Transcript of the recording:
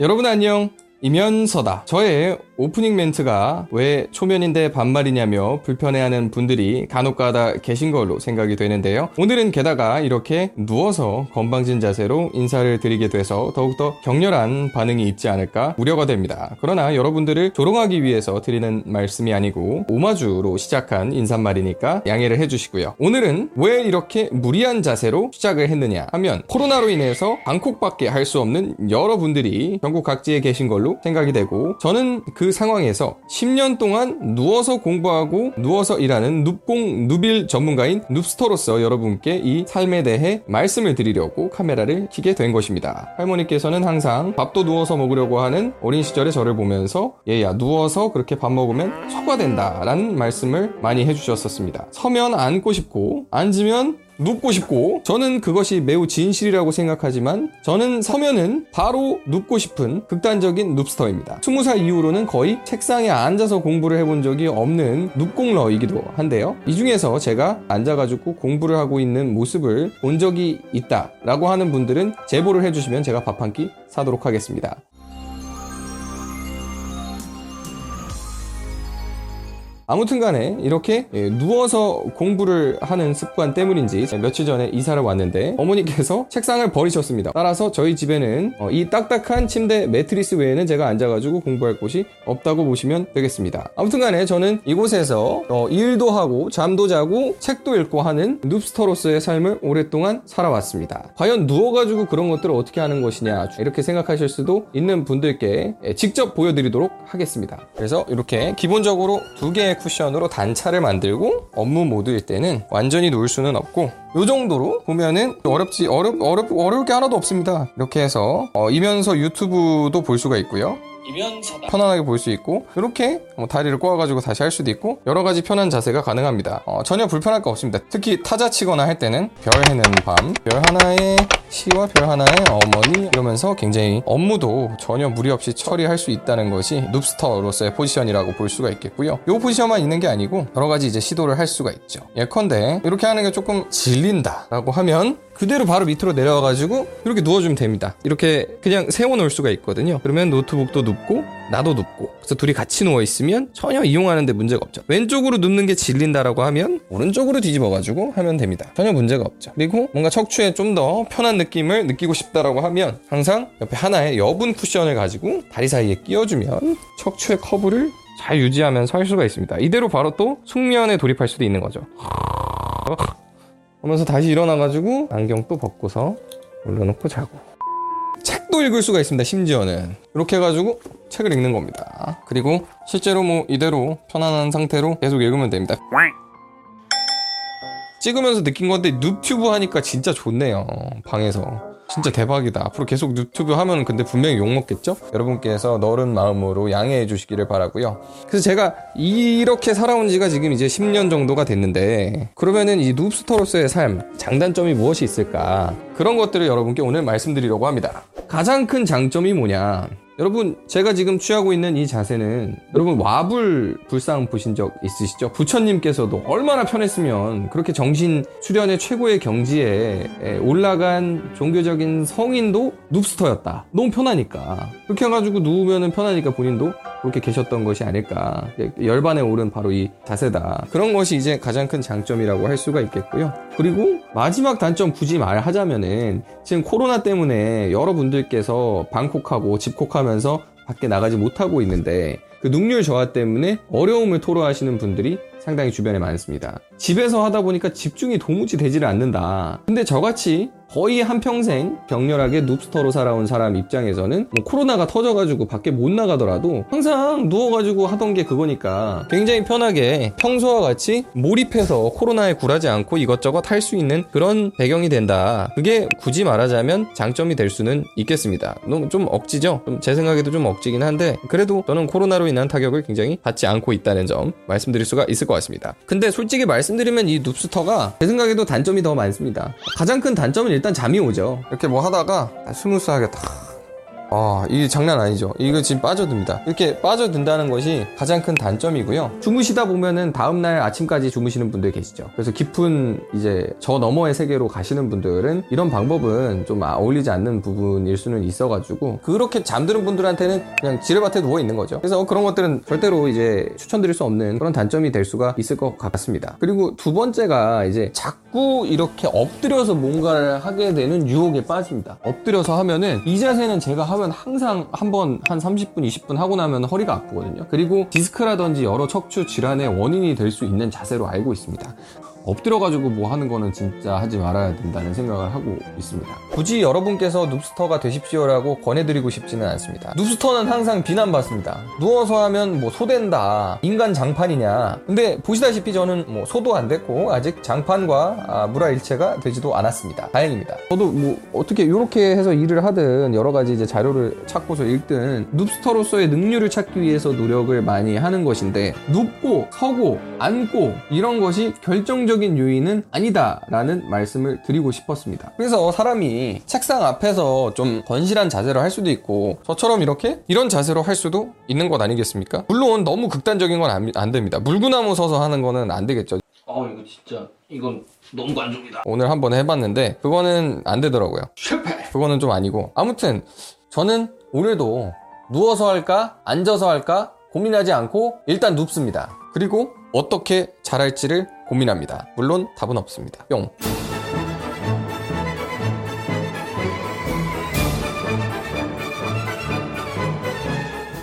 여러분 안녕. 이면서다. 저의 오프닝 멘트가 왜 초면인데 반말이냐며 불편해하는 분들이 간혹가다 계신 걸로 생각이 되는데요. 오늘은 게다가 이렇게 누워서 건방진 자세로 인사를 드리게 돼서 더욱더 격렬한 반응이 있지 않을까 우려가 됩니다. 그러나 여러분들을 조롱하기 위해서 드리는 말씀이 아니고 오마주로 시작한 인사말이니까 양해를 해주시고요. 오늘은 왜 이렇게 무리한 자세로 시작을 했느냐 하면 코로나로 인해서 방콕밖에 할 수 없는 여러분들이 전국 각지에 계신 걸로 생각이 되고 저는 그 상황에서 10년 동안 누워서 공부하고 누워서 일하는 눕공 누빌 전문가인 눕스터로서 여러분께 이 삶에 대해 말씀을 드리려고 카메라를 켜게 된 것입니다. 할머니께서는 항상 밥도 누워서 먹으려고 하는 어린 시절의 저를 보면서 얘야 누워서 그렇게 밥 먹으면 소화된다 라는 말씀을 많이 해주셨었습니다. 서면 앉고 싶고 앉으면 눕고 싶고 저는 그것이 매우 진실이라고 생각하지만 저는 서면은 바로 눕고 싶은 극단적인 눕스터입니다. 20살 이후로는 거의 책상에 앉아서 공부를 해본 적이 없는 눕공러이기도 한데요. 이 중에서 제가 앉아가지고 공부를 하고 있는 모습을 본 적이 있다라고 하는 분들은 제보를 해주시면 제가 밥 한 끼 사도록 하겠습니다. 아무튼 간에 이렇게 예, 누워서 공부를 하는 습관 때문인지 며칠 전에 이사를 왔는데 어머니께서 책상을 버리셨습니다. 따라서 저희 집에는 어, 이 딱딱한 침대 매트리스 외에는 제가 앉아가지고 공부할 곳이 없다고 보시면 되겠습니다. 아무튼 간에 저는 이곳에서 어, 일도 하고 잠도 자고 책도 읽고 하는 눕스터로서의 삶을 오랫동안 살아왔습니다. 과연 누워가지고 그런 것들을 어떻게 하는 것이냐 이렇게 생각하실 수도 있는 분들께 예, 직접 보여드리도록 하겠습니다. 그래서 이렇게 기본적으로 두 개의 쿠션으로 단차를 만들고 업무 모드일 때는 완전히 놓을 수는 없고 이 정도로 보면은 어렵지 어렵 어렵 어려울 게 하나도 없습니다. 이렇게 해서 어, 이면서 유튜브도 볼 수가 있고요. 이면서다. 편안하게 볼 수 있고 이렇게 뭐 다리를 꼬아가지고 다시 할 수도 있고 여러 가지 편한 자세가 가능합니다. 어, 전혀 불편할 거 없습니다. 특히 타자 치거나 할 때는 별 해는 밤, 별 하나의 시와 별 하나의 어머니 이러면서 굉장히 업무도 전혀 무리 없이 처리할 수 있다는 것이 눕스터로서의 포지션이라고 볼 수가 있겠고요. 이 포지션만 있는 게 아니고 여러 가지 이제 시도를 할 수가 있죠. 예컨대 이렇게 하는 게 조금 질린다라고 하면 그대로 바로 밑으로 내려와가지고 이렇게 누워주면 됩니다. 이렇게 그냥 세워놓을 수가 있거든요. 그러면 노트북도 눕고 나도 눕고 그래서 둘이 같이 누워 있으면 전혀 이용하는데 문제가 없죠. 왼쪽으로 눕는 게 질린다라고 하면 오른쪽으로 뒤집어가지고 하면 됩니다. 전혀 문제가 없죠. 그리고 뭔가 척추에 좀 더 편한 느낌을 느끼고 싶다라고 하면 항상 옆에 하나의 여분 쿠션을 가지고 다리 사이에 끼워주면 척추의 커브를 잘 유지하면서 할 수가 있습니다. 이대로 바로 또 숙면에 돌입할 수도 있는 거죠. 하면서 다시 일어나가지고 안경 또 벗고서 올려놓고 자고. 책도 읽을 수가 있습니다 심지어는. 이렇게 해가지고 책을 읽는 겁니다. 그리고 실제로 뭐 이대로 편안한 상태로 계속 읽으면 됩니다. 찍으면서 느낀 건데 누튜브 하니까 진짜 좋네요 방에서 진짜 대박이다. 앞으로 계속 유튜브 하면 근데 분명히 욕먹겠죠? 여러분께서 너른 마음으로 양해해 주시기를 바라고요. 그래서 제가 이렇게 살아온 지가 지금 이제 10년 정도가 됐는데 그러면은 이 눕스터로서의 삶 장단점이 무엇이 있을까? 그런 것들을 여러분께 오늘 말씀드리려고 합니다. 가장 큰 장점이 뭐냐? 여러분 제가 지금 취하고 있는 이 자세는 여러분 와불 불상 보신 적 있으시죠? 부처님께서도 얼마나 편했으면 그렇게 정신 수련의 최고의 경지에 올라간 종교적인 성인도 눕스터였다. 너무 편하니까 그렇게 해가지고 누우면 편하니까 본인도 그렇게 계셨던 것이 아닐까. 열반에 오른 바로 이 자세다. 그런 것이 이제 가장 큰 장점이라고 할 수가 있겠고요. 그리고 마지막 단점 굳이 말하자면은 지금 코로나 때문에 여러분들께서 방콕하고 집콕하 면서 밖에 나가지 못하고 있는데 그 능률 저하 때문에 어려움을 토로하시는 분들이 상당히 주변에 많습니다. 집에서 하다 보니까 집중이 도무지 되지를 않는다. 근데 저같이 거의 한평생 격렬하게 눕스터로 살아온 사람 입장에서는 뭐 코로나가 터져가지고 밖에 못 나가더라도 항상 누워가지고 하던 게 그거니까 굉장히 편하게 평소와 같이 몰입해서 코로나에 굴하지 않고 이것저것 할 수 있는 그런 배경이 된다. 그게 굳이 말하자면 장점이 될 수는 있겠습니다. 너무 좀 억지죠? 좀 제 생각에도 좀 억지긴 한데 그래도 저는 코로나로 인한 타격을 굉장히 받지 않고 있다는 점 말씀드릴 수가 있을 것 같습니다. 근데 솔직히 말씀드리면 이 눕스터가 제 생각에도 단점이 더 많습니다. 가장 큰 단점은 일단 잠이 오죠. 이렇게 뭐 하다가 스무스하게 딱 아, 이게 장난 아니죠. 이거 지금 빠져듭니다. 이렇게 빠져든다는 것이 가장 큰 단점이고요. 주무시다 보면은 다음날 아침까지 주무시는 분들 계시죠. 그래서 깊은 이제 저 너머의 세계로 가시는 분들은 이런 방법은 좀 어울리지 않는 부분일 수는 있어가지고 그렇게 잠드는 분들한테는 그냥 지뢰밭에 누워 있는 거죠. 그래서 그런 것들은 절대로 이제 추천드릴 수 없는 그런 단점이 될 수가 있을 것 같습니다. 그리고 두 번째가 이제 자꾸 이렇게 엎드려서 뭔가를 하게 되는 유혹에 빠집니다. 엎드려서 하면은 이 자세는 제가 하면 항상 한 번 한 30분, 20분 하고 나면 허리가 아프거든요. 그리고 디스크라든지 여러 척추 질환의 원인이 될 수 있는 자세로 알고 있습니다. 엎드려가지고 뭐 하는 거는 진짜 하지 말아야 된다는 생각을 하고 있습니다. 굳이 여러분께서 눕스터가 되십시오라고 권해드리고 싶지는 않습니다. 눕스터는 항상 비난받습니다. 누워서 하면 뭐 소된다. 인간 장판이냐. 근데 보시다시피 저는 뭐 소도 안 됐고 아직 장판과 아, 무라일체가 되지도 않았습니다. 다행입니다. 저도 뭐 어떻게 이렇게 해서 일을 하든 여러 가지 이제 자료를 찾고서 읽든 눕스터로서의 능률을 찾기 위해서 노력을 많이 하는 것인데 눕고 서고 앉고 이런 것이 결정적 직접적인 요인은 아니다라는 말씀을 드리고 싶었습니다. 그래서 사람이 책상 앞에서 좀 건실한 자세로 할 수도 있고 저처럼 이렇게 이런 자세로 할 수도 있는 것 아니겠습니까? 물론 너무 극단적인 건 안 됩니다. 물구나무 서서 하는 거는 안 되겠죠. 어 이거 진짜 이건 너무 관종이다. 오늘 한번 해봤는데 그거는 안 되더라고요. 실패. 그거는 좀 아니고 아무튼 저는 오늘도 누워서 할까 앉아서 할까 고민하지 않고 일단 눕습니다. 그리고 어떻게 잘할지를 고민합니다. 물론 답은 없습니다. 뿅.